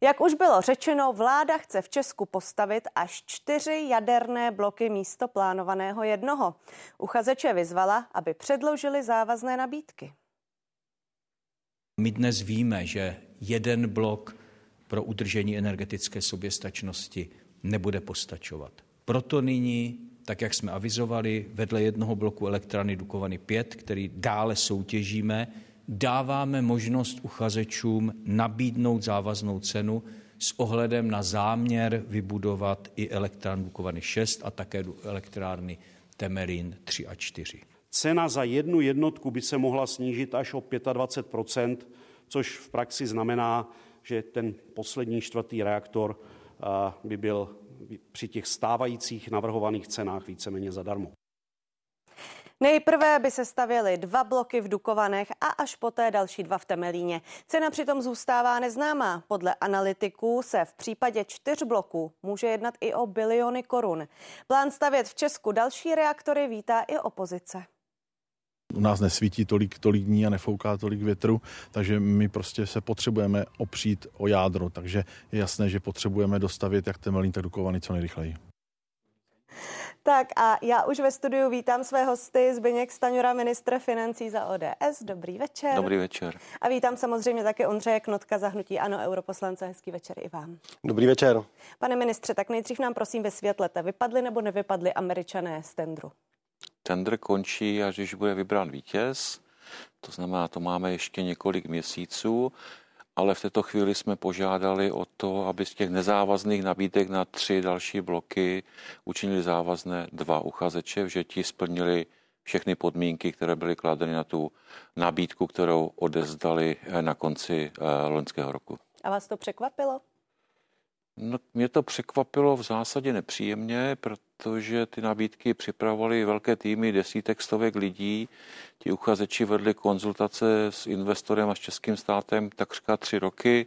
Jak už bylo řečeno, vláda chce v Česku postavit až čtyři jaderné bloky místo plánovaného jednoho. Uchazeče vyzvala, aby předložili závazné nabídky. My dnes víme, že jeden blok pro udržení energetické soběstačnosti nebude postačovat. Proto nyní, tak jak jsme avizovali, vedle jednoho bloku elektrárny Dukovany 5, který dále soutěžíme, dáváme možnost uchazečům nabídnout závaznou cenu s ohledem na záměr vybudovat i elektrárnu Dukovany 6 a také elektrárny Temerin 3 a 4. Cena za jednu jednotku by se mohla snížit až o 25% což v praxi znamená, že ten poslední čtvrtý reaktor by byl při těch stávajících navrhovaných cenách víceméně zadarmo. Nejprve by se stavěly dva bloky v Dukovanech a až poté další dva v Temelíně. Cena přitom zůstává neznámá. Podle analytiků se v případě čtyř bloků může jednat i o biliony korun. Plán stavět v Česku další reaktory vítá i opozice u nás nesvítí tolik, tolik dní a nefouká tolik větru, takže my prostě se potřebujeme opřít o jádro, takže je jasné, že potřebujeme dostavit jak Temelín, tak Dukovany co nejrychleji. Tak a já už ve studiu vítám své hosty, Zbyněk Staňura, ministr financí za ODS. Dobrý večer. Dobrý večer. A vítám samozřejmě také Ondřeje Knotka za hnutí Ano, europoslance. Hezký večer i vám. Dobrý večer. Pane ministře, tak nejdřív nám prosím vysvětlete, vypadly nebo nevypadly američané z tendru? Tender končí, až když bude vybrán vítěz. To znamená, to máme ještě několik měsíců, ale v této chvíli jsme požádali o to, aby z těch nezávazných nabídek na tři další bloky učinili závazné dva uchazeče, že ti splnili všechny podmínky, které byly kladeny na tu nabídku, kterou odezdali eh, na konci eh, loňského roku. A vás to překvapilo? No, mě to překvapilo v zásadě nepříjemně, protože ty nabídky připravovaly velké týmy, desítek, stovek lidí. Ti uchazeči vedli konzultace s investorem a s českým státem takřka tři roky.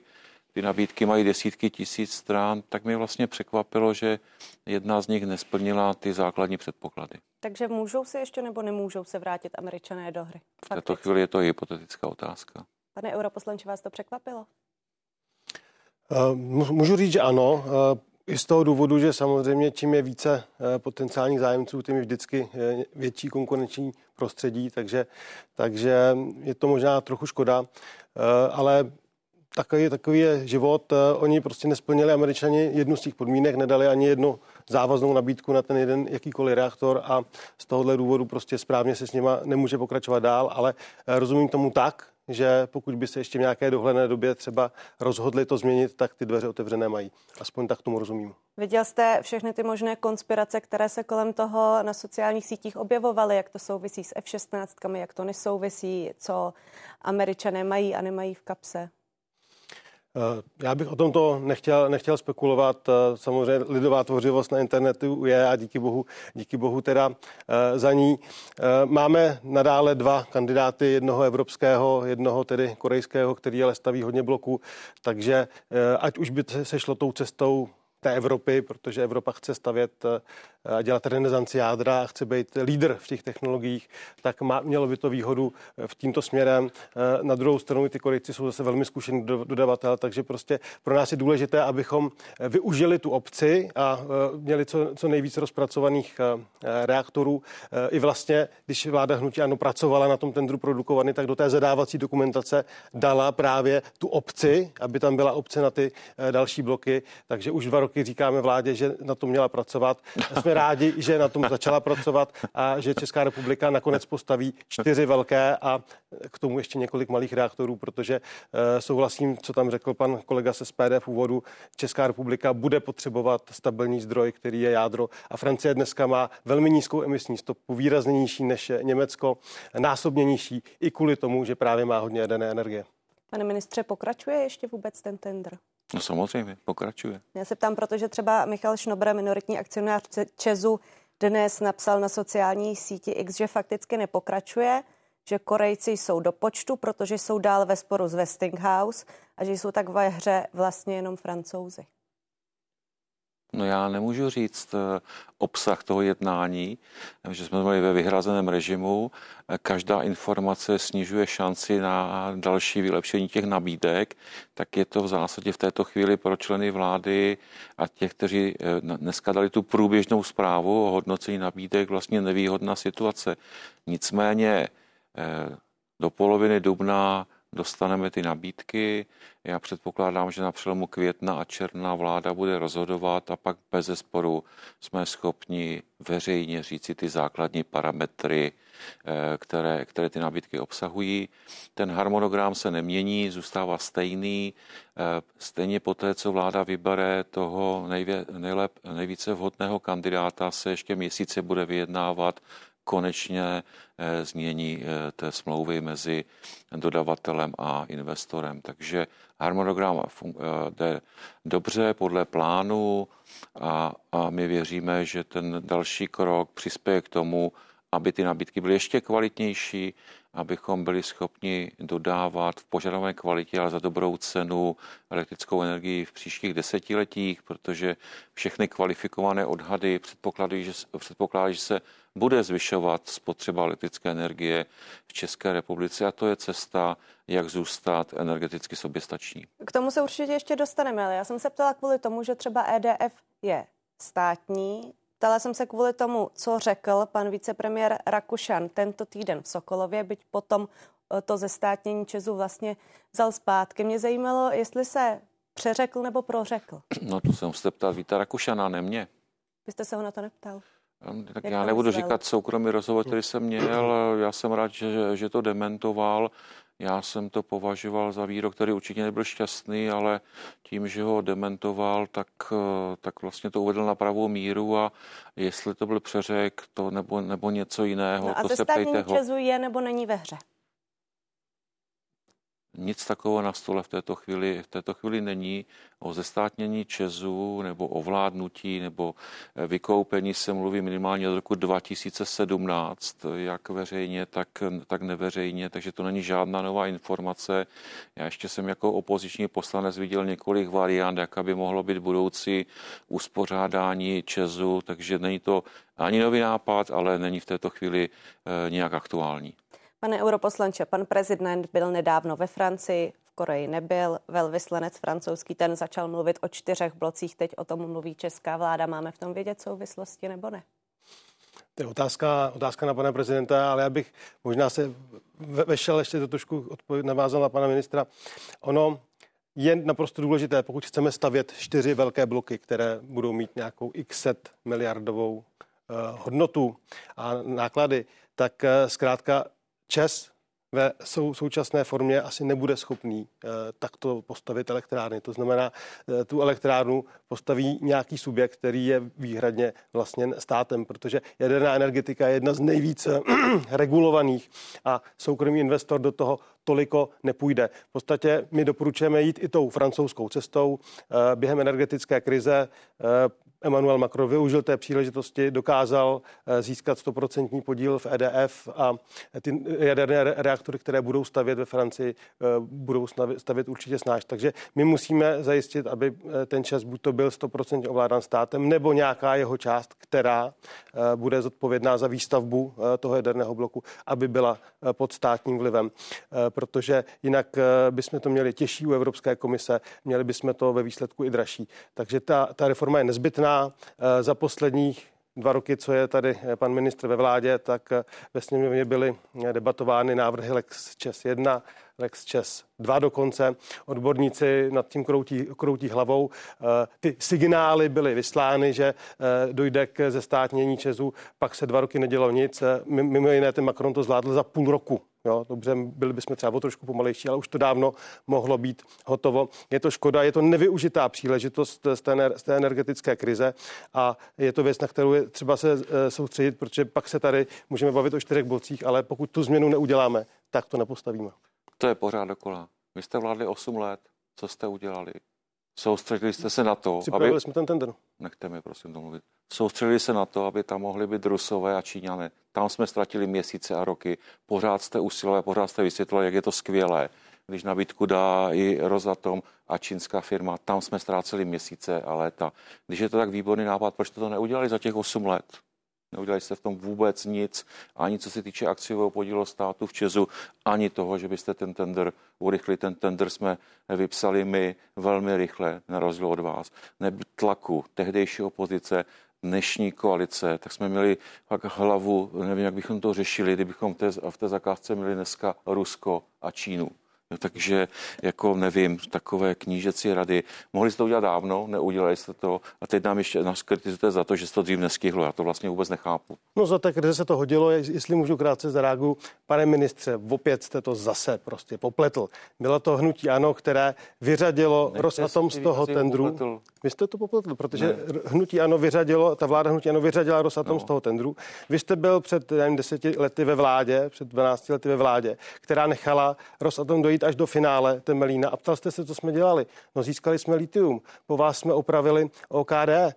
Ty nabídky mají desítky tisíc stran, tak mě vlastně překvapilo, že jedna z nich nesplnila ty základní předpoklady. Takže můžou se ještě nebo nemůžou se vrátit američané do hry? V této chvíli je to hypotetická otázka. Pane europoslanče, vás to překvapilo? Eh, můžu říct, že ano. Eh, I z toho důvodu, že samozřejmě čím je více eh, potenciálních zájemců, tím je vždycky větší konkurenční prostředí, takže, takže je to možná trochu škoda, ale takový, takový je život. Oni prostě nesplnili američani jednu z těch podmínek, nedali ani jednu závaznou nabídku na ten jeden jakýkoliv reaktor a z tohohle důvodu prostě správně se s nima nemůže pokračovat dál, ale rozumím tomu tak, že pokud by se ještě v nějaké dohledné době třeba rozhodli to změnit, tak ty dveře otevřené mají. Aspoň tak tomu rozumím. Viděl jste všechny ty možné konspirace, které se kolem toho na sociálních sítích objevovaly, jak to souvisí s F-16, jak to nesouvisí, co američané mají a nemají v kapse? Eh, já bych o tomto nechtěl, nechtěl spekulovat. Eh, samozřejmě lidová tvořivost na internetu je a díky bohu, díky bohu teda eh, za ní. Máme nadále dva kandidáty, jednoho evropského, jednoho tedy korejského, který ale staví hodně bloků, takže ať už by se šlo tou cestou té Evropy, protože Evropa chce stavět dělat renesanci jádra a chce být lídr v těch technologiích, tak má, mělo by to výhodu v tímto směrem. Na druhou stranu ty Korejci jsou zase velmi zkušený dodavatel, takže prostě pro nás je důležité, abychom využili tu obci a měli co, co nejvíc rozpracovaných reaktorů. I vlastně, když vláda hnutí ano pracovala na tom tendru produkovaný, tak do té zadávací dokumentace dala právě tu obci, aby tam byla obce na ty další bloky. Takže už dva roky říkáme vládě, že na to měla pracovat. Jsme rádi, že na tom začala pracovat a že Česká republika nakonec postaví čtyři velké a k tomu ještě několik malých reaktorů, protože eh, souhlasím, co tam řekl pan kolega se SPD v úvodu. Česká republika bude potřebovat stabilní zdroj, který je jádro a Francie dneska má velmi nízkou emisní stopu, výrazně nižší než Německo, násobně nižší i kvůli tomu, že právě má hodně jaderné energie. Pane ministře, pokračuje ještě vůbec ten tender? No samozřejmě, pokračuje. Já se ptám, protože třeba Michal Šnobra, minoritní akcionář Čezu, dnes napsal na sociální síti X, že fakticky nepokračuje, že Korejci jsou do počtu, protože jsou dál ve sporu s Westinghouse a že jsou tak ve hře vlastně jenom Francouzi. No já nemůžu říct eh, obsah toho jednání, že jsme byli ve vyhrazeném režimu. Eh, každá informace snižuje šanci na další vylepšení těch nabídek, tak je to v zásadě v této chvíli pro členy vlády a těch, kteří eh, dneska dali tu průběžnou zprávu o hodnocení nabídek, vlastně nevýhodná situace. Nicméně do poloviny dubna dostaneme ty nabídky. Já předpokládám, že na přelomu května a června vláda bude rozhodovat a pak bez zesporu jsme schopni veřejně říci ty základní parametry, eh, které, které ty nabídky obsahují. Ten harmonogram se nemění, zůstává stejný. Eh, stejně po té, co vláda vybere toho nejvě, nejlep, nejvíce vhodného kandidáta, se ještě měsíce bude vyjednávat konečně eh, změní eh, té smlouvy mezi dodavatelem a investorem. Takže harmonogram eh, jde dobře podle plánu a, a my věříme, že ten další krok přispěje k tomu, aby ty nabídky byly ještě kvalitnější, abychom byli schopni dodávat v požadované kvalitě, ale za dobrou cenu elektrickou energii v příštích desetiletích, protože všechny kvalifikované odhady předpokládají, že, předpokládají, že se bude zvyšovat spotřeba elektrické energie v České republice a to je cesta, jak zůstat energeticky soběstační. K tomu se určitě ještě dostaneme, ale já jsem se ptala kvůli tomu, že třeba EDF je státní. Ptala jsem se kvůli tomu, co řekl pan vicepremiér Rakušan tento týden v Sokolově, byť potom eh, to zestátnění Česu vlastně vzal zpátky. Mě zajímalo, jestli se přeřekl nebo prořekl. No to jsem se ptal Víta Rakušana, ne mě. Vy jste se ho na to neptal? Tak Jak já nebudu myslel? říkat soukromý rozhovor, který jsem měl. Já jsem rád, že, že to dementoval. Já jsem to považoval za výrok, který určitě nebyl šťastný, ale tím, že ho dementoval, tak, tak vlastně to uvedl na pravou míru a jestli to byl přeřek to nebo, nebo něco jiného, no a to se ptejte ho. je nebo není ve hře? Nic takového na stole v této chvíli, v této chvíli není. O zestátnění Česu nebo o vládnutí nebo eh, vykoupení se mluví minimálně od roku 2017, jak veřejně, tak, tak neveřejně, takže to není žádná nová informace. Já ještě jsem jako opoziční poslanec viděl několik variant, jaká by mohlo být budoucí uspořádání Česu, takže není to ani nový nápad, ale není v této chvíli eh, nějak aktuální. Pane europoslanče, pan prezident byl nedávno ve Francii, v Koreji nebyl, velvyslanec francouzský ten začal mluvit o čtyřech blocích, teď o tom mluví česká vláda. Máme v tom vědět souvislosti nebo ne? To je otázka, otázka na pana prezidenta, ale já bych možná se vešel ještě to trošku odpověd, navázal na pana ministra. Ono je naprosto důležité, pokud chceme stavět čtyři velké bloky, které budou mít nějakou x set miliardovou uh, hodnotu a náklady, tak uh, zkrátka ČES ve sou, současné formě asi nebude schopný e, takto postavit elektrárny. To znamená, e, tu elektrárnu postaví nějaký subjekt, který je výhradně vlastně státem, protože jaderná energetika je jedna z nejvíce regulovaných a soukromý investor do toho toliko nepůjde. V podstatě my doporučujeme jít i tou francouzskou cestou. E, během energetické krize Emmanuel Macron využil té příležitosti, dokázal eh, získat 100% podíl v EDF a ty jaderné reaktory, které budou stavět ve Francii, eh, budou stavět určitě snáš. Takže my musíme zajistit, aby eh, ten čas buď to byl 100% ovládán státem, nebo nějaká jeho část, která bude zodpovědná za výstavbu toho jaderného bloku, aby byla pod státním vlivem. Protože jinak bychom to měli těžší u Evropské komise, měli bychom to ve výsledku i dražší. Takže ta, ta reforma je nezbytná možná eh, za posledních dva roky, co je tady eh, pan ministr ve vládě, tak eh, ve sněmovně byly debatovány návrhy Lex Čes 1, Lex Čes 2 dokonce. Odborníci nad tím kroutí, kroutí hlavou. Ty signály byly vyslány, že dojde k zestátnění Česu, pak se dva roky nedělo nic. Mimo jiné ten Macron to zvládl za půl roku. Jo, dobře, byli bychom třeba o trošku pomalejší, ale už to dávno mohlo být hotovo. Je to škoda, je to nevyužitá příležitost z té, z té energetické krize a je to věc, na kterou je třeba se eh, soustředit, protože pak se tady můžeme bavit o čtyřech blocích, ale pokud tu změnu neuděláme, tak to nepostavíme. To je pořád dokola. Vy jste vládli 8 let, co jste udělali? Soustředili jste se na to, Připravili aby... jsme ten tender. Nechte mi prosím domluvit. Soustředili se na to, aby tam mohli být Rusové a Číňané. Tam jsme ztratili měsíce a roky. Pořád jste usilovali, pořád jste vysvětlili, jak je to skvělé. když nabídku dá i Rosatom a čínská firma. Tam jsme ztráceli měsíce a léta. Když je to tak výborný nápad, proč to neudělali za těch 8 let? Neudělali jste v tom vůbec nic, ani co se týče akciového podílu státu v Česu, ani toho, že byste ten tender urychli. Ten tender jsme vypsali my velmi rychle, na rozdíl od vás. Nebyl tlaku tehdejší opozice, dnešní koalice, tak jsme měli pak hlavu, nevím, jak bychom to řešili, kdybychom v té, v té zakázce měli dneska Rusko a Čínu. No, takže jako nevím, takové knížecí rady. Mohli jste to udělat dávno, neudělali jste to a teď nám ještě nás kritizujete za to, že se to dřív nestihlo. Já to vlastně vůbec nechápu. No za té krize se to hodilo, jestli můžu krátce zareaguju. Pane ministře, opět jste to zase prostě popletl. Bylo to hnutí ANO, které vyřadilo Nechte Rosatom z toho tendru. Popletl. Vy jste to popletl, protože ne. hnutí ANO vyřadilo, ta vláda hnutí ANO vyřadila Rosatom no. z toho tendru. Vy jste byl před nevím, deseti lety ve vládě, před 12 lety ve vládě, která nechala Rosatom dojít až do finále Temelína a ptal jste se, co jsme dělali. No získali jsme litium, po vás jsme opravili OKD,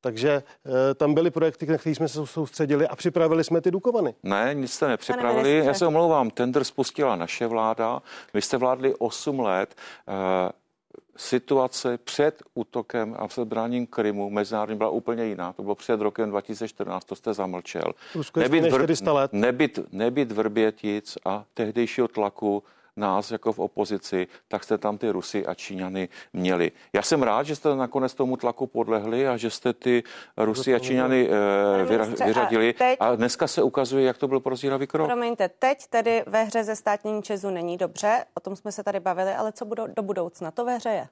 takže e, tam byly projekty, na které jsme se soustředili a připravili jsme ty Dukovany. Ne, nic jste nepřipravili. Já se omlouvám, tender spustila naše vláda. Vy jste vládli 8 let. E, situace před útokem a před bráním Krymu mezinárodní byla úplně jiná. To bylo před rokem 2014, to jste zamlčel. Nebyt, vr, let. nebyt, nebyt Vrbětic a tehdejšího tlaku nás jako v opozici, tak jste tam ty Rusy a Číňany měli. Já jsem rád, že jste nakonec tomu tlaku podlehli a že jste ty Rusy a Číňany eh, vyra, vyřadili. A, teď, a dneska se ukazuje, jak to byl prozíravý krok. Promiňte, teď tedy ve hře ze státní Česu není dobře, o tom jsme se tady bavili, ale co budou do budoucna? To ve hře je.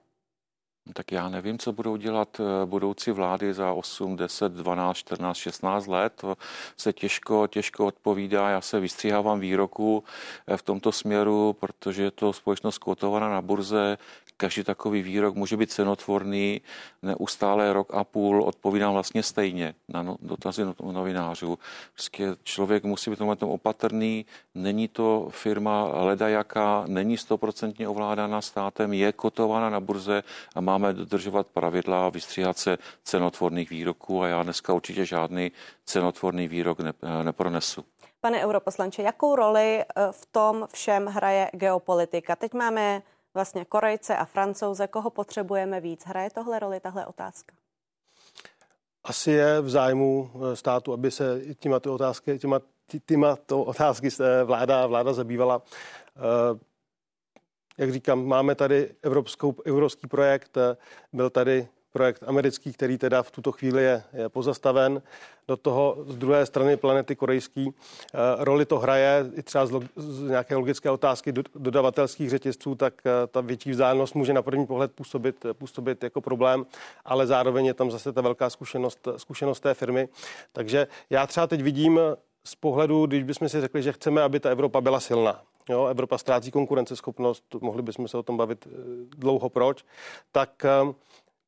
Tak já nevím, co budou dělat eh, budoucí vlády za 8, 10, 12, 14, 16 let. To se těžko, těžko odpovídá. Já se vystříhávám výroku eh, v tomto směru, protože je to společnost kotovaná na burze, každý takový výrok může být cenotvorný, neustále rok a půl odpovídám vlastně stejně na no, dotazy novinářů. Prostě člověk musí být tom opatrný, není to firma ledajaká, není stoprocentně ovládána státem, je kotována na burze a máme dodržovat pravidla a vystříhat se cenotvorných výroků a já dneska určitě žádný cenotvorný výrok ne, nepronesu. Pane europoslanče, jakou roli eh, v tom všem hraje geopolitika? Teď máme vlastně Korejce a Francouze, koho potřebujeme víc? Hraje tohle roli, tahle otázka? Asi je v zájmu eh, státu, aby se těma ty otázky, těma, těma to otázky se vláda, vláda zabývala. Eh, jak říkám, máme tady evropskou, evropský projekt, eh, byl tady projekt americký, který teda v tuto chvíli je, je pozastaven. Do toho z druhé strany planety korejský eh, roli to hraje i třeba z, log, z nějaké logické otázky do, dodavatelských řetězců, tak eh, ta větší vzdálenost může na první pohled působit, působit jako problém, ale zároveň je tam zase ta velká zkušenost, zkušenost té firmy. Takže já třeba teď vidím z pohledu, když bychom si řekli, že chceme, aby ta Evropa byla silná, jo, Evropa ztrácí konkurenceschopnost, mohli bychom se o tom bavit eh, dlouho proč, tak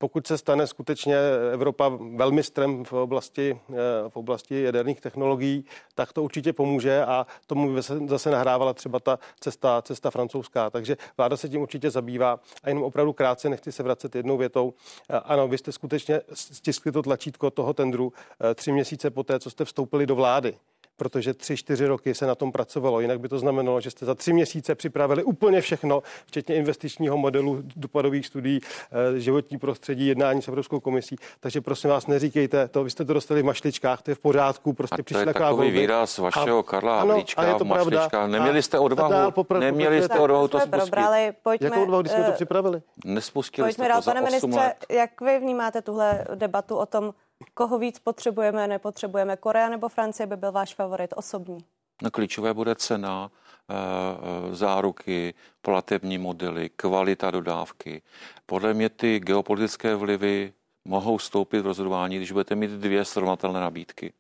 pokud se stane skutečně Evropa velmi strem v oblasti, eh, v oblasti jaderných technologií, tak to určitě pomůže a tomu by se zase nahrávala třeba ta cesta, cesta francouzská. Takže vláda se tím určitě zabývá a jenom opravdu krátce nechci se vracet jednou větou. Eh, ano, vy jste skutečně stiskli to tlačítko toho tendru eh, tři měsíce poté, co jste vstoupili do vlády protože tři, čtyři roky se na tom pracovalo. Jinak by to znamenalo, že jste za tři měsíce připravili úplně všechno, včetně investičního modelu, dopadových studií, eh, životní prostředí, jednání s Evropskou komisí. Takže prosím vás, neříkejte to, vy jste to dostali v mašličkách, to je v pořádku. Prostě a to je takový volby. výraz vašeho a, Karla Havlíčka ano, v mašličkách. Neměli jste odvahu, a popr- neměli jste odvahu to spustit. Probrali, pojďme, Jakou odvahu, když jsme to eh, připravili? Nespustili pojďme jste dál, to za pane ministře, let. jak vy vnímáte tuhle debatu o tom, Koho víc potřebujeme, nepotřebujeme? Korea nebo Francie by byl váš favorit osobní? No, klíčové bude cena, eh, eh, záruky, platební modely, kvalita dodávky. Podle mě ty geopolitické vlivy mohou stoupit v rozhodování, když budete mít dvě srovnatelné nabídky.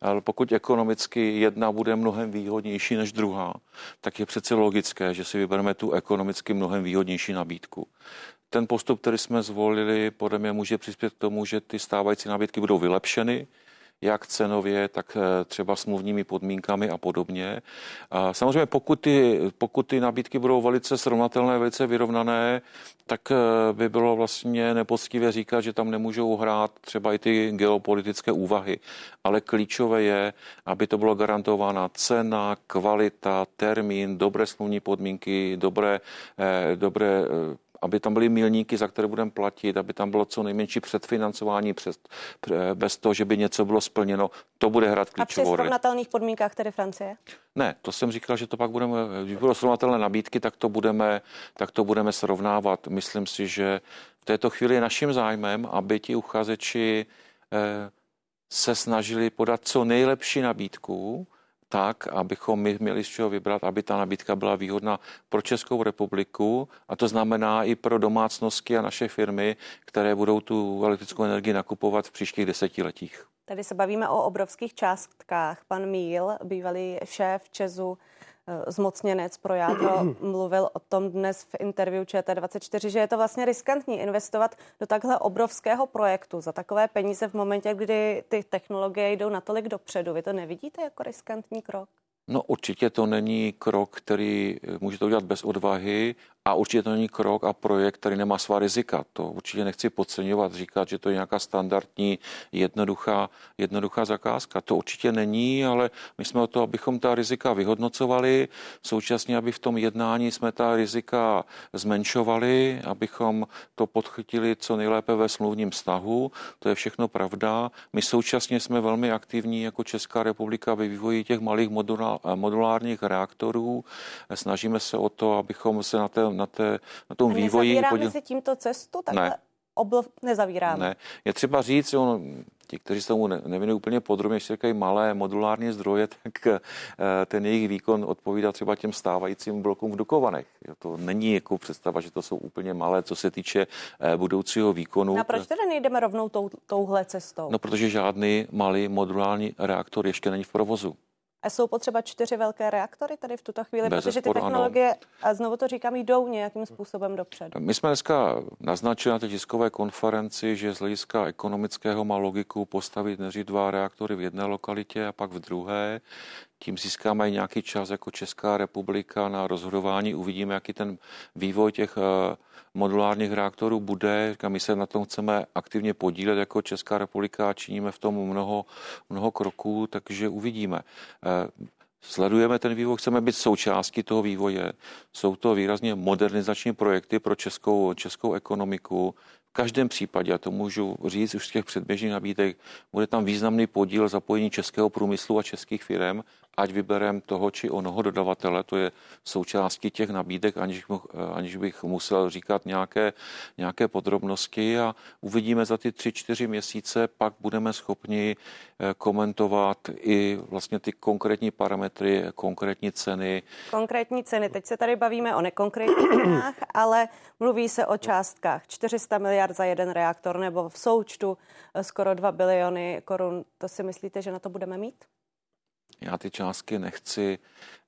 Ale pokud ekonomicky jedna bude mnohem výhodnější než druhá, tak je přece logické, že si vybereme tu ekonomicky mnohem výhodnější nabídku ten postup, který jsme zvolili, podle mě může přispět k tomu, že ty stávající nabídky budou vylepšeny, jak cenově, tak eh, třeba smluvními podmínkami a podobně. A samozřejmě pokud ty, pokud ty nabídky budou velice srovnatelné, velice vyrovnané, tak eh, by bylo vlastně nepoctivé říkat, že tam nemůžou hrát třeba i ty geopolitické úvahy. Ale klíčové je, aby to bylo garantována cena, kvalita, termín, dobré smluvní podmínky, dobré, eh, dobré aby tam byly milníky, za které budeme platit, aby tam bylo co nejmenší předfinancování přes, bez toho, že by něco bylo splněno, to bude hrát klíčovou roli. A při srovnatelných podmínkách tedy Francie? Ne, to jsem říkal, že to pak budeme, když budou srovnatelné nabídky, tak to budeme, tak to budeme srovnávat. Myslím si, že v této chvíli je naším zájmem, aby ti uchazeči eh, se snažili podat co nejlepší nabídku, tak, abychom my měli z čeho vybrat, aby ta nabídka byla výhodná pro Českou republiku a to znamená i pro domácnosti a naše firmy, které budou tu elektrickou energii nakupovat v příštích desetiletích. Tady se bavíme o obrovských částkách. Pan Míl, bývalý šéf Česu, zmocněnec pro jádro mluvil o tom dnes v interview ČT24, že je to vlastně riskantní investovat do takhle obrovského projektu za takové peníze v momentě, kdy ty technologie jdou natolik dopředu. Vy to nevidíte jako riskantní krok? No určitě to není krok, který můžete udělat bez odvahy a určitě to není krok a projekt, který nemá svá rizika. To určitě nechci podceňovat, říkat, že to je nějaká standardní, jednoduchá, jednoduchá zakázka. To určitě není, ale my jsme o to, abychom ta rizika vyhodnocovali, současně, aby v tom jednání jsme ta rizika zmenšovali, abychom to podchytili co nejlépe ve smluvním vztahu. To je všechno pravda. My současně jsme velmi aktivní jako Česká republika ve vývoji těch malých modulárních reaktorů. Snažíme se o to, abychom se na té na, té, na tom vývoji. Nezavíráme podíl... si tímto cestu? Takhle ne. Obl nezavíráme. Ne. Je třeba říct, že on, ti, kteří se tomu nevěnují úplně podrobně, když říkají malé modulární zdroje, tak eh, ten jejich výkon odpovídá třeba těm stávajícím blokům v Dukovanech. To není jako představa, že to jsou úplně malé, co se týče eh, budoucího výkonu. No a proč tedy nejdeme rovnou tou, touhle cestou? No, protože žádný malý modulární reaktor ještě není v provozu. A jsou potřeba čtyři velké reaktory tady v tuto chvíli, Bez protože ty technologie, ano. a znovu to říkám, jdou nějakým způsobem dopředu. My jsme dneska naznačili na té tiskové konferenci, že z hlediska ekonomického má logiku postavit neří dva reaktory v jedné lokalitě a pak v druhé. Tím získáme i nějaký čas jako Česká republika na rozhodování. Uvidíme, jaký ten vývoj těch eh, modulárních reaktorů bude. My se na tom chceme aktivně podílet jako Česká republika a činíme v tom mnoho, mnoho kroků, takže uvidíme. Eh, sledujeme ten vývoj, chceme být součástí toho vývoje. Jsou to výrazně modernizační projekty pro českou, českou ekonomiku. V každém případě, a to můžu říct už z těch předběžných nabídek, bude tam významný podíl zapojení českého průmyslu a českých firm ať vyberem toho či onoho dodavatele, to je součástí těch nabídek, aniž, aniž bych musel říkat nějaké, nějaké podrobnosti a uvidíme za ty tři, čtyři měsíce, pak budeme schopni eh, komentovat i vlastně ty konkrétní parametry, konkrétní ceny. Konkrétní ceny, teď se tady bavíme o nekonkrétních cenách, ale mluví se o částkách 400 miliard za jeden reaktor nebo v součtu eh, skoro 2 biliony korun. To si myslíte, že na to budeme mít? Já ty částky nechci,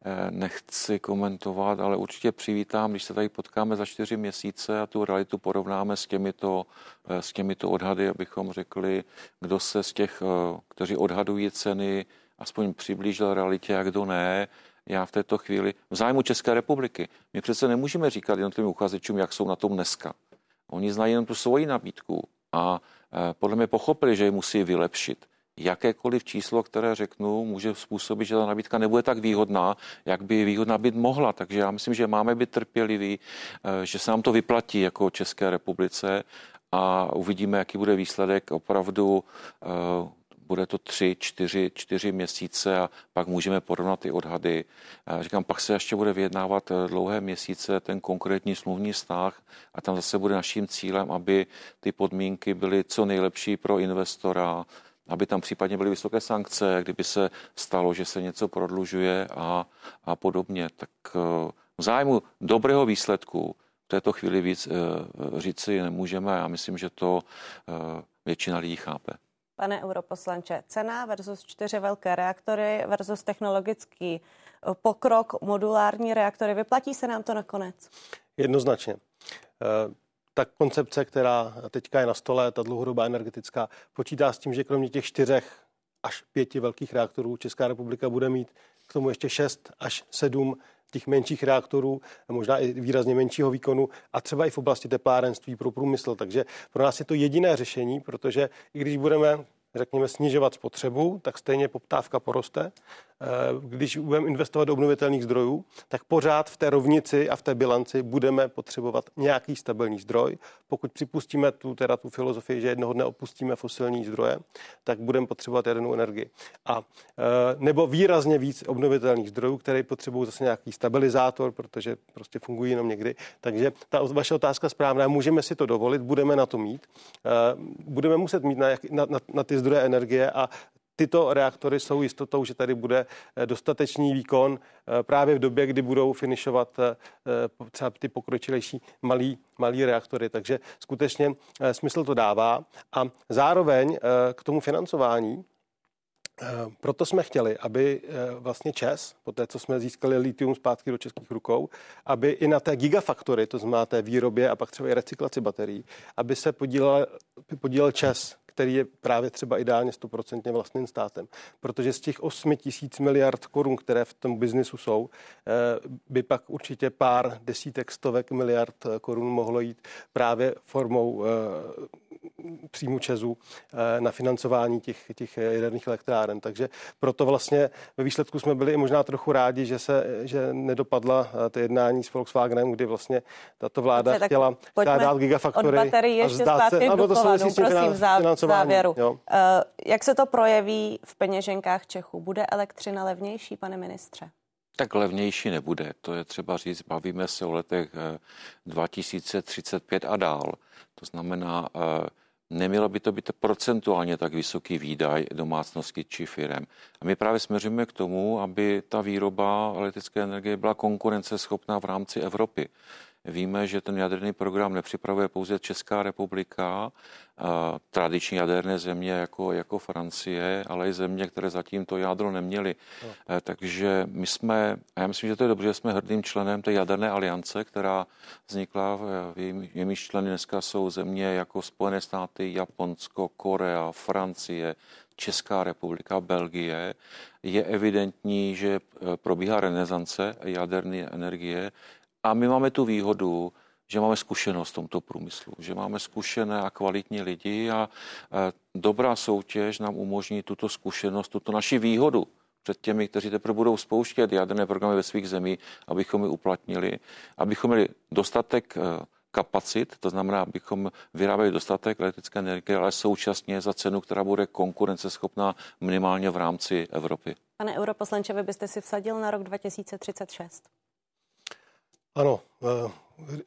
eh, nechci komentovat, ale určitě přivítám, když se tady potkáme za čtyři měsíce a tu realitu porovnáme s těmito, eh, s těmito odhady, abychom řekli, kdo se z těch, eh, kteří odhadují ceny, aspoň přiblížil realitě a kdo ne. Já v této chvíli, v zájmu České republiky, my přece nemůžeme říkat jednotlivým uchazečům, jak jsou na tom dneska. Oni znají jenom tu svoji nabídku a podle mě pochopili, že ji musí vylepšit jakékoliv číslo, které řeknu, může způsobit, že ta nabídka nebude tak výhodná, jak by výhodná být mohla. Takže já myslím, že máme být trpěliví, eh, že se nám to vyplatí jako České republice a uvidíme, jaký bude výsledek. Opravdu eh, bude to tři, čtyři, čtyři měsíce a pak můžeme porovnat ty odhady. Říkám, pak se ještě bude vyjednávat eh, dlouhé měsíce ten konkrétní smluvní vztah a tam zase bude naším cílem, aby ty podmínky byly co nejlepší pro investora, aby tam případně byly vysoké sankce, kdyby se stalo, že se něco prodlužuje a, a podobně. Tak eh, v zájmu dobrého výsledku v této chvíli víc eh, říci nemůžeme. Já myslím, že to eh, většina lidí chápe. Pane europoslanče, cena versus čtyři velké reaktory versus technologický pokrok, modulární reaktory. Vyplatí se nám to nakonec? Jednoznačně ta koncepce, která teďka je na stole, ta dlouhodobá energetická, počítá s tím, že kromě těch čtyřech až pěti velkých reaktorů. Česká republika bude mít k tomu ještě 6 až 7 těch menších reaktorů, možná i výrazně menšího výkonu a třeba i v oblasti teplárenství pro průmysl. Takže pro nás je to jediné řešení, protože i když budeme řekněme, snižovat spotřebu, tak stejně poptávka poroste když budeme investovat do obnovitelných zdrojů, tak pořád v té rovnici a v té bilanci budeme potřebovat nějaký stabilní zdroj. Pokud připustíme tu, teda tu filozofii, že jednoho dne opustíme fosilní zdroje, tak budeme potřebovat jadernou energii. A eh, nebo výrazně víc obnovitelných zdrojů, které potřebují zase nějaký stabilizátor, protože prostě fungují jenom někdy. Takže ta vaše otázka správná, můžeme si to dovolit, budeme na to mít. Eh, budeme muset mít na, na, na, na ty zdroje energie a tyto reaktory jsou jistotou, že tady bude eh, dostatečný výkon eh, právě v době, kdy budou finišovat eh, třeba ty pokročilejší malý, malý reaktory. Takže skutečně smysl to dává. A zároveň k tomu financování proto jsme chtěli, aby vlastně ČES, po té, co jsme získali litium zpátky do českých rukou, aby i na té gigafaktory, to znamená té výrobě a pak třeba i recyklaci baterií, aby se podílel, podílel ČES který je právě třeba ideálně stoprocentně vlastním státem. Protože z těch 8 tisíc miliard korun, které v tom biznisu jsou, eh, by pak určitě pár desítek, stovek miliard eh, korun mohlo jít právě formou eh, příjmu Česu na financování těch, těch jaderných elektráren. Takže proto vlastně ve výsledku jsme byli i možná trochu rádi, že se že nedopadla to jednání s Volkswagenem, kdy vlastně tato vláda Dobře, chtěla, dát gigafaktory. Od baterií ještě se, ano, to prosím, závěru. Jo. Eh, jak se to projeví v peněženkách Čechů? Bude elektřina levnější, pane ministře? Tak levnější nebude. To je třeba říct, bavíme se o letech 2035 eh, a dál. To znamená, eh, nemělo by to být procentuálně tak vysoký výdaj domácnosti či firem. A my právě směřujeme k tomu, aby ta výroba elektrické energie byla konkurenceschopná v rámci Evropy. Víme, že ten jaderný program nepřipravuje pouze Česká republika, tradiční jaderné země jako, jako Francie, ale i země, které zatím to jádro neměly. No. Takže my jsme, a já myslím, že to je dobře, že jsme hrdým členem té jaderné aliance, která vznikla, v členy dneska jsou země jako Spojené státy, Japonsko, Korea, Francie, Česká republika, Belgie. Je evidentní, že eh, probíhá renesance jaderné energie a my máme tu výhodu, že máme zkušenost v tomto průmyslu, že máme zkušené a kvalitní lidi a dobrá soutěž nám umožní tuto zkušenost, tuto naši výhodu před těmi, kteří teprve budou spouštět jaderné programy ve svých zemích, abychom je uplatnili, abychom měli dostatek e, kapacit, to znamená, abychom vyráběli dostatek elektrické energie, ale současně za cenu, která bude konkurenceschopná minimálně v rámci Evropy. Pane europoslanče, vy byste si vsadil na rok 2036? Ano, eh,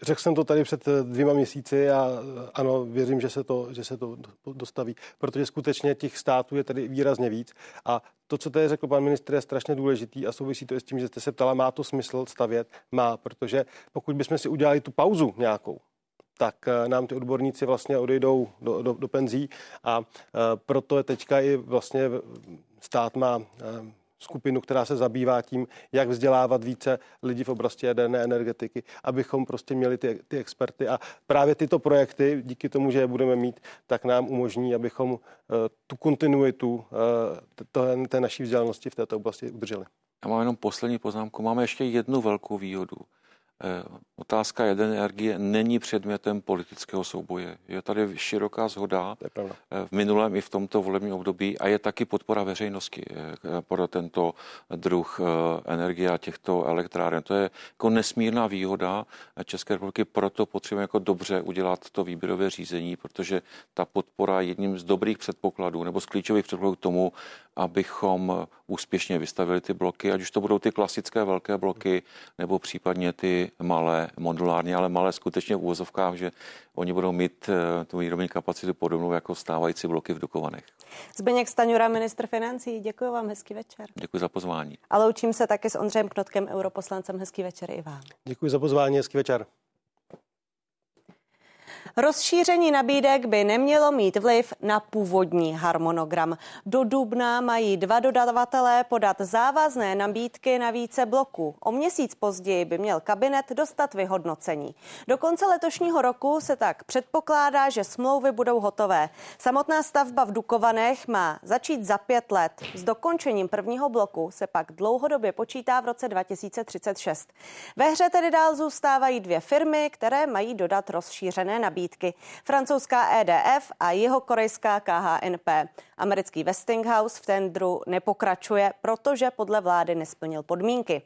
řekl jsem to tady před eh, dvěma měsíci a eh, ano, věřím, že se to, že se to dostaví, protože skutečně těch států je tady výrazně víc a to, co tady řekl pan ministr, je strašně důležitý a souvisí to i s tím, že jste se ptala, má to smysl stavět? Má, protože pokud bychom si udělali tu pauzu nějakou, tak nám ty odborníci vlastně odejdou do, do, do penzí a proto je teďka i vlastně stát má skupinu, která se zabývá tím, jak vzdělávat více lidí v oblasti jaderné energetiky, abychom prostě měli ty, ty experty. A právě tyto projekty, díky tomu, že je budeme mít, tak nám umožní, abychom uh, tu kontinuitu uh, té naší vzdělanosti v této oblasti udrželi. Já mám jenom poslední poznámku. Máme ještě jednu velkou výhodu. Eh, otázka jaderné energie není předmětem politického souboje. Je tady široká zhoda eh, v minulém i v tomto volebním období a je taky podpora veřejnosti eh, pro tento druh energie a těchto elektráren. To je jako nesmírná výhoda České republiky, proto potřebujeme jako dobře udělat to výběrové řízení, protože ta podpora je jedním z dobrých předpokladů nebo z klíčových předpokladů k tomu, abychom úspěšně vystavili ty bloky, ať už to budou ty klasické velké bloky, nebo případně ty malé modulární, ale malé skutečně v úvozovkách, že oni budou mít eh, tu výrobní kapacitu podobnou jako stávající bloky v Dukovanech. Zbyněk Staňura, ministr financí, děkuji vám, hezký večer. Děkuji za pozvání. A loučím se taky s Ondřejem Knotkem, europoslancem. Hezký večer i vám. Děkuji za pozvání, hezký večer. Rozšíření nabídek by nemělo mít vliv na původní harmonogram. Do dubna mají dva dodavatelé podat závazné nabídky na více bloků. O měsíc později by měl kabinet dostat vyhodnocení. Do konce letošního roku se tak předpokládá, že smlouvy budou hotové. Samotná stavba v Dukovanech má začít za pět let. S dokončením prvního bloku se pak dlouhodobě počítá v roce 2036. Ve hře tedy dál zůstávají dvě firmy, které mají dodat rozšířené nabídky. Francouzská EDF a jeho korejská KHNP. Americký Westinghouse v tendru nepokračuje, protože podle vlády nesplnil podmínky.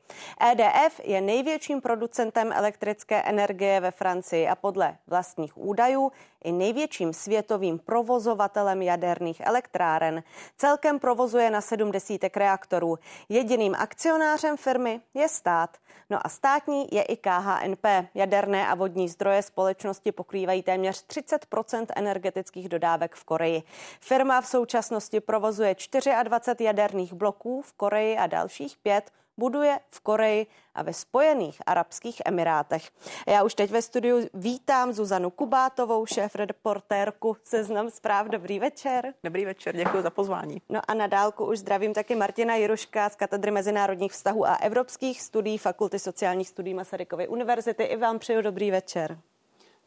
EDF je největším producentem elektrické energie ve Francii a podle vlastních údajů i největším světovým provozovatelem jaderných elektráren. Celkem provozuje na 70 reaktorů. Jediným akcionářem firmy je stát. No a státní je i KHNP. Jaderné a vodní zdroje společnosti pokrývají téměř 30% energetických dodávek v Koreji. Firma v současnosti provozuje 24 jaderných bloků v Koreji a dalších pět buduje v Koreji a ve Spojených Arabských Emirátech. Já už teď ve studiu vítám Zuzanu Kubátovou, šéf reportérku Seznam zpráv. Dobrý večer. Dobrý večer, děkuji za pozvání. No a na dálku už zdravím taky Martina Jiruška z katedry mezinárodních vztahů a evropských studií Fakulty sociálních studií Masarykovy univerzity. I vám přeju dobrý večer.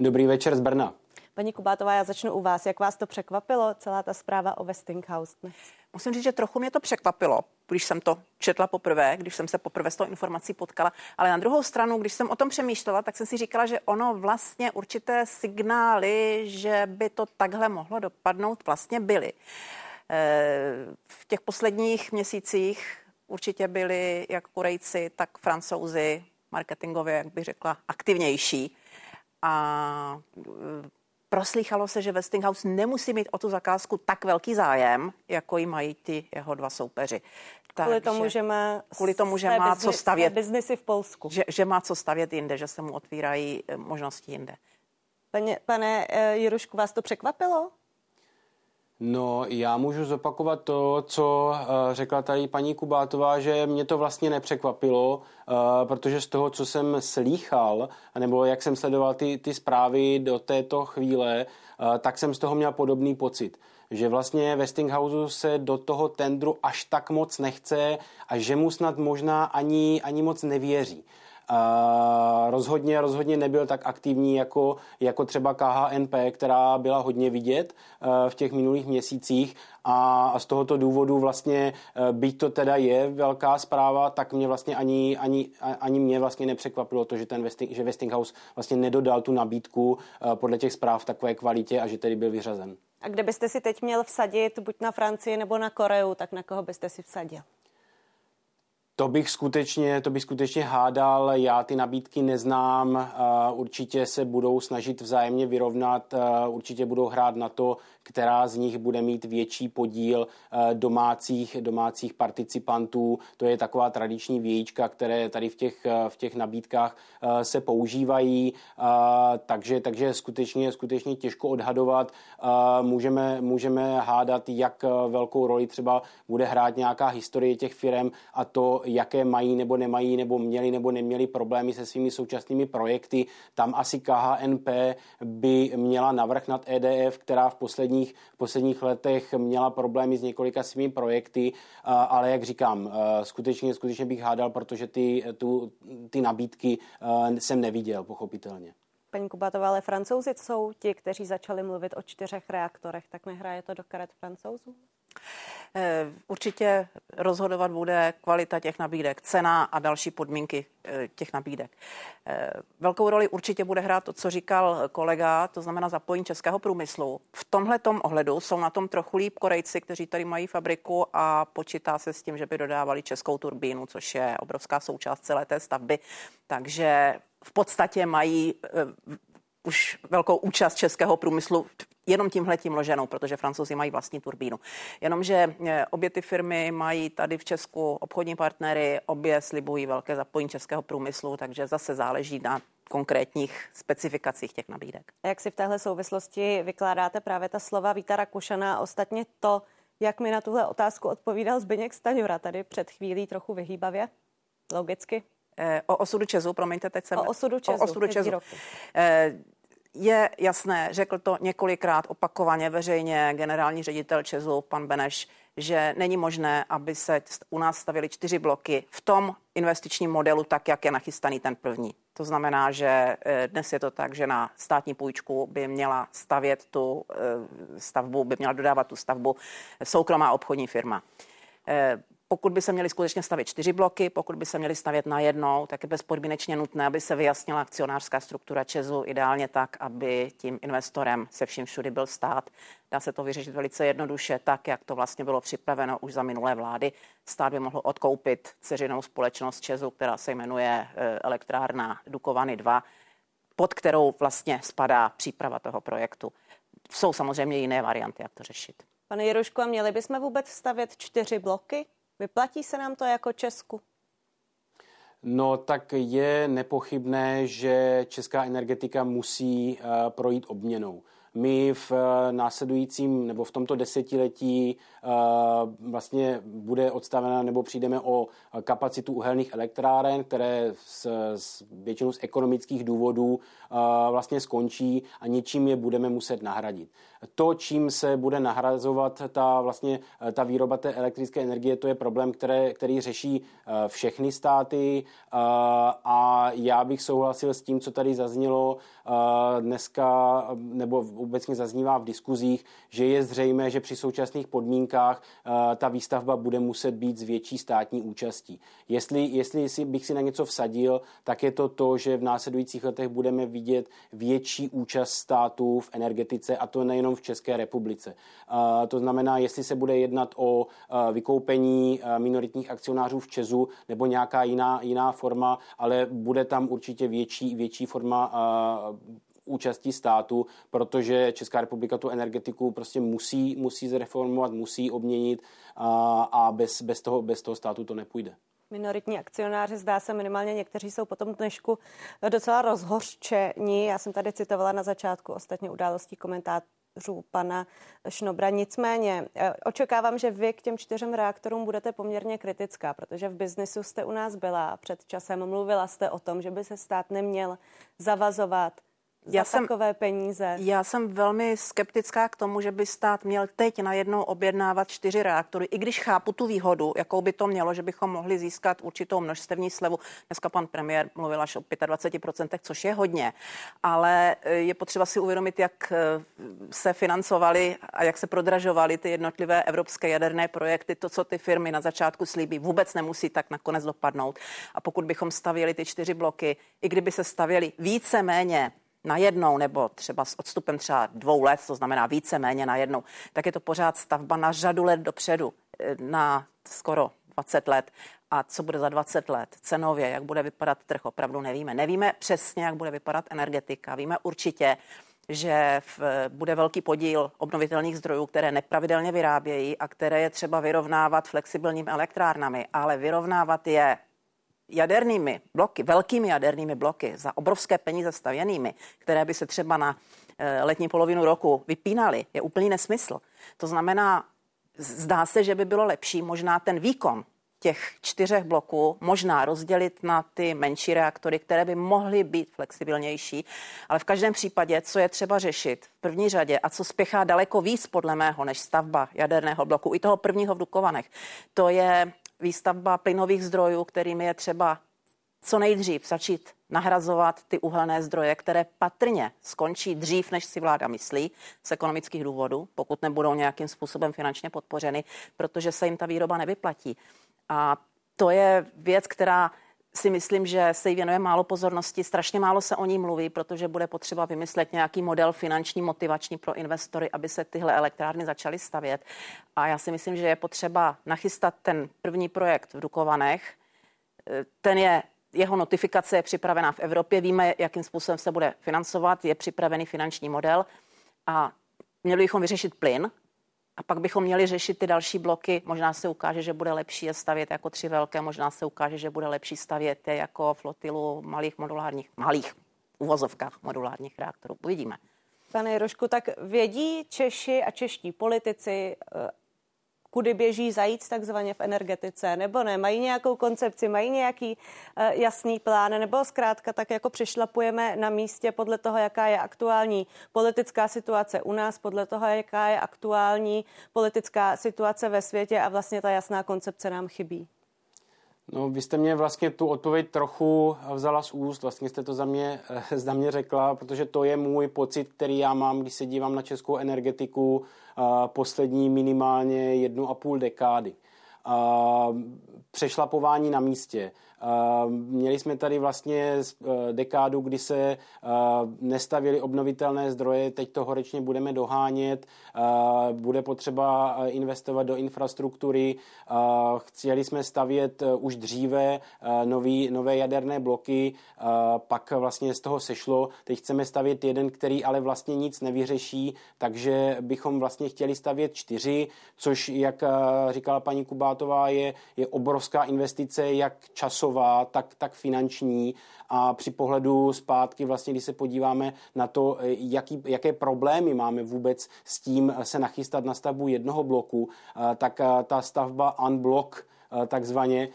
Dobrý večer z Brna. Paní Kubátová, já začnu u vás. Jak vás to překvapilo, celá ta zpráva o Westinghouse? Musím říct, že trochu mě to překvapilo, když jsem to četla poprvé, když jsem se poprvé s tou informací potkala. Ale na druhou stranu, když jsem o tom přemýšlela, tak jsem si říkala, že ono vlastně určité signály, že by to takhle mohlo dopadnout, vlastně byly. Eh, v těch posledních měsících určitě byli jak Korejci, tak Francouzi marketingově, jak bych řekla, aktivnější. A Proslýchalo se, že Westinghouse nemusí mít o tu zakázku tak velký zájem, jako ji mají ty jeho dva soupeři. Kvůli tomu, že má, kvůli tomu, že má biznis, co stavět. biznesy v Polsku. Že, že má co stavět jinde, že se mu otvírají eh, možnosti jinde. Pane, pane eh, Jirušku, vás to překvapilo? No, já můžu zopakovat to, co eh, řekla tady paní Kubátová, že mě to vlastně nepřekvapilo, eh, protože z toho, co jsem slýchal, nebo jak jsem sledoval ty, ty zprávy do této chvíle, eh, tak jsem z toho měl podobný pocit že vlastně Westinghouse se do toho tendru až tak moc nechce a že mu snad možná ani, ani moc nevěří. Uh, rozhodně, rozhodně nebyl tak aktivní jako, jako třeba KHNP, která byla hodně vidět uh, v těch minulých měsících a, a z tohoto důvodu vlastně, uh, byť to teda je velká zpráva, tak mě vlastně ani, ani, ani mě vlastně nepřekvapilo to, že, ten Westing, že Westinghouse vlastně nedodal tu nabídku uh, podle těch zpráv takové kvalitě a že tedy byl vyřazen. A kde byste si teď měl vsadit, buď na Francii nebo na Koreu, tak na koho byste si vsadil? To bych skutečně, to bych skutečně hádal, já ty nabídky neznám, určitě se budou snažit vzájemně vyrovnat, určitě budou hrát na to, která z nich bude mít větší podíl domácích, domácích participantů. To je taková tradiční vějíčka, které tady v těch, v těch nabídkách se používají, takže, takže skutečně, skutečně těžko odhadovat. Můžeme, můžeme hádat, jak velkou roli třeba bude hrát nějaká historie těch firm a to, jaké mají nebo nemají, nebo měli nebo neměli problémy se svými současnými projekty. Tam asi KHNP by měla navrh nad EDF, která v posledních, posledních letech měla problémy s několika svými projekty, ale jak říkám, skutečně, skutečně bych hádal, protože ty, tu, ty nabídky jsem neviděl, pochopitelně. Paní Kubatová, ale francouzi jsou ti, kteří začali mluvit o čtyřech reaktorech, tak nehraje to do karet francouzů? Eh, určitě rozhodovat bude kvalita těch nabídek, cena a další podmínky eh, těch nabídek. Eh, velkou roli určitě bude hrát to, co říkal kolega, to znamená zapojení českého průmyslu. V tomhle ohledu jsou na tom trochu líp Korejci, kteří tady mají fabriku a počítá se s tím, že by dodávali českou turbínu, což je obrovská součást celé té stavby. Takže v podstatě mají už velkou účast českého průmyslu jenom tímhle tím loženou, protože francouzi mají vlastní turbínu. Jenomže eh, obě ty firmy mají tady v Česku obchodní partnery, obě slibují velké zapojení českého průmyslu, takže zase záleží na konkrétních specifikacích těch nabídek. A jak si v téhle souvislosti vykládáte právě ta slova Víta Rakušana a ostatně to, jak mi na tuhle otázku odpovídal Zbyněk Staňura tady před chvílí trochu vyhýbavě? Logicky. Eh, o osudu Česu, promiňte, teď jsem... O osudu Česu. O osudu Česu. je jasné, řekl to několikrát opakovaně veřejně generální ředitel Česu, pan Beneš, že není možné, aby se u nás stavili čtyři bloky v tom investičním modelu, tak jak je nachystaný ten první. To znamená, že eh, dnes je to tak, že na státní půjčku by měla stavět tu eh, stavbu, by měla dodávat tu stavbu soukromá obchodní firma. Pokud by se měly skutečně stavět čtyři bloky, pokud by se měly stavět na jednou, tak je bezpodmínečně nutné, aby se vyjasnila akcionářská struktura Česu, ideálně tak, aby tím investorem se vším všudy byl stát. Dá se to vyřešit velice jednoduše, tak, jak to vlastně bylo připraveno už za minulé vlády. Stát by mohl odkoupit ceřinou společnost Česu, která se jmenuje eh, elektrárna Dukovany 2, pod kterou vlastně spadá příprava toho projektu. Jsou samozřejmě jiné varianty, jak to řešit. Pane Jirušku, a měli bychom vůbec stavět čtyři bloky? Vyplatí se nám to jako Česku? No tak je nepochybné, že česká energetika musí uh, projít obměnou. My v eh, následujícím nebo v tomto desetiletí eh, vlastně bude odstavena nebo přijdeme o kapacitu uhelných elektráren, které s, s většinou z ekonomických důvodů vlastně skončí a něčím je budeme muset nahradit. To, čím se bude nahrazovat ta, vlastně, eh, ta výroba té elektrické energie, to je problém, které, který řeší eh, všechny státy eh, a já bych souhlasil s tím, co tady zaznělo dneska, nebo obecně zaznívá v diskuzích, že je zřejmé, že při současných podmínkách ta výstavba bude muset být s větší státní účastí. Jestli, jestli bych si na něco vsadil, tak je to to, že v následujících letech budeme vidět větší účast států v energetice a to nejenom v České republice. To znamená, jestli se bude jednat o vykoupení minoritních akcionářů v Česu nebo nějaká jiná, jiná forma, ale bude tam určitě větší, větší forma účastí státu, protože Česká republika tu energetiku prostě musí, musí zreformovat, musí obměnit a, a bez, bez, toho, bez toho státu to nepůjde minoritní akcionáři, zdá se minimálně někteří jsou potom dnešku docela rozhořčení. Já jsem tady citovala na začátku ostatně událostí komentářů pana Šnobra. Nicméně eh, očekávám, že vy k těm čtyřem reaktorům budete poměrně kritická, protože v biznisu jste u nás byla před časem, mluvila jste o tom, že by se stát neměl zavazovat za já jsem, takové peníze? Já jsem velmi skeptická k tomu, že by stát měl teď najednou objednávat čtyři reaktory, i když chápu tu výhodu, jakou by to mělo, že bychom mohli získat určitou množstevní slevu. Dneska pan premiér mluvil až o 25%, což je hodně, ale eh, je potřeba si uvědomit, jak eh, se financovaly a jak se prodražovaly ty jednotlivé evropské jaderné projekty. To, co ty firmy na začátku slíbí, vůbec nemusí tak nakonec dopadnout. A pokud bychom stavěli ty čtyři bloky, i kdyby se stavěly více méně na jednou nebo třeba s odstupem třeba dvou let, to znamená více méně na jednou, tak je to pořád stavba na řadu let dopředu, eh, na skoro 20 let. A co bude za 20 let cenově, jak bude vypadat trh, opravdu nevíme. Nevíme přesně, jak bude vypadat energetika. Víme určitě, že v, bude velký podíl obnovitelných zdrojů, které nepravidelně vyrábějí a které je třeba vyrovnávat flexibilními elektrárnami, ale vyrovnávat je jadernými bloky, velkými jadernými bloky, za obrovské peníze stavěnými, které by se třeba na eh, letní polovinu roku vypínaly, je úplný nesmysl. To znamená, zdá se, že by bylo lepší možná ten výkon těch čtyřech bloků možná rozdělit na ty menší reaktory, které by mohly být flexibilnější, ale v každém případě, co je třeba řešit v první řadě a co spěchá daleko víc podle mého než stavba jaderného bloku, i toho prvního v Dukovanech, to je výstavba plynových zdrojů, kterými je třeba co nejdřív začít nahrazovat ty uhelné zdroje, které patrně skončí dřív, než si vláda myslí, z ekonomických důvodů, pokud nebudou nějakým způsobem finančně podpořeny, protože se jim ta výroba nevyplatí. A to je věc, která si myslím, že se jí věnuje málo pozornosti, strašně málo se o ní mluví, protože bude potřeba vymyslet nějaký model finanční, motivační pro investory, aby se tyhle elektrárny začaly stavět. A já si myslím, že je potřeba nachystat ten první projekt v Dukovanech. Ten je jeho notifikace je připravená v Evropě, víme, jakým způsobem se bude financovat, je připravený finanční model a měli bychom vyřešit plyn, a pak bychom měli řešit ty další bloky. Možná se ukáže, že bude lepší je stavět jako tři velké, možná se ukáže, že bude lepší stavět je jako flotilu malých modulárních, malých uvozovkách modulárních reaktorů. Uvidíme. Pane Jirošku, tak vědí Češi a čeští politici, eh, kudy běží zajíc takzvaně v energetice, nebo ne? Mají nějakou koncepci, mají nějaký uh, jasný plán, nebo zkrátka tak jako přešlapujeme na místě podle toho, jaká je aktuální politická situace u nás, podle toho, jaká je aktuální politická situace ve světě a vlastně ta jasná koncepce nám chybí. No, vy jste mě vlastně tu odpověď trochu vzala z úst, vlastně jste to za mě, za mě řekla, protože to je můj pocit, který já mám, když se dívám na českou energetiku poslední minimálně jednu a půl dekády. Přešlapování na místě. Měli jsme tady vlastně eh, dekádu, kdy se eh, nestavili obnovitelné zdroje, teď to horečně budeme dohánět, bude potřeba eh, investovat do infrastruktury, chtěli jsme stavět už dříve nový, nové jaderné bloky, pak vlastně z toho sešlo, teď chceme stavět jeden, který ale vlastně nic nevyřeší, takže bychom vlastně chtěli stavět čtyři, což, jak říkala paní Kubátová, je, je obrovská investice, jak časová, časová, tak, tak finanční. A při pohledu zpátky vlastně, když se podíváme na to, jaký, jaké problémy máme vůbec s tím se nachystat na stavbu jednoho bloku, tak ta stavba unblock Eh, takzvaně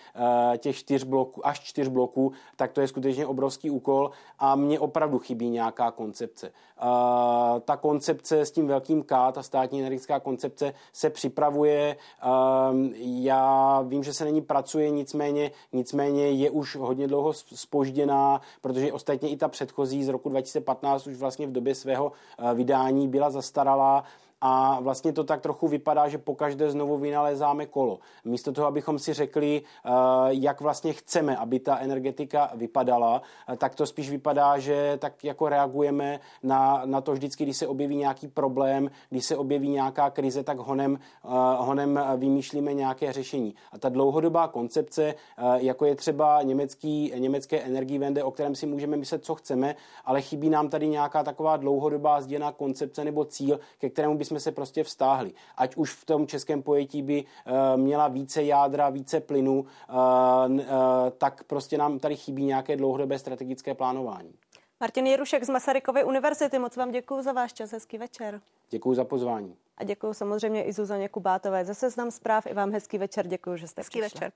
eh, těch čtyř bloků, až čtyř bloků, tak to je skutečně obrovský úkol a mně opravdu chybí nějaká koncepce. Eh, ta koncepce s tím velkým K, ta státní energetická koncepce se připravuje. Já vím, že se není pracuje, nicméně, nicméně je už hodně dlouho spožděná, protože ostatně i ta předchozí z roku 2015 už vlastně v době svého vydání byla zastaralá a vlastně to tak trochu vypadá, že pokaždé znovu vynalézáme kolo. Místo toho, abychom si řekli, eh, jak vlastně chceme, aby ta energetika vypadala, eh, tak to spíš vypadá, že tak jako reagujeme na, na to vždycky, když se objeví nějaký problém, když se objeví nějaká krize, tak honem, eh, honem vymýšlíme nějaké řešení. A ta dlouhodobá koncepce, jako je třeba německý, německé energiewende, o kterém si můžeme myslet, co chceme, ale chybí nám tady nějaká taková dlouhodobá zděná koncepce nebo cíl, ke kterému bychom jsme se prostě vztáhli. Ať už v tom českém pojetí by uh, měla více jádra, více plynu, uh, uh, tak prostě nám tady chybí nějaké dlouhodobé strategické plánování. Martin Jirušek z Masarykovy univerzity, moc vám děkuji za váš čas, hezký večer. Děkuji za pozvání. A děkuji samozřejmě i Zuzaně Kubátové ze Seznam zpráv. I vám hezký večer, děkuji, že jste hezký přišli. večer.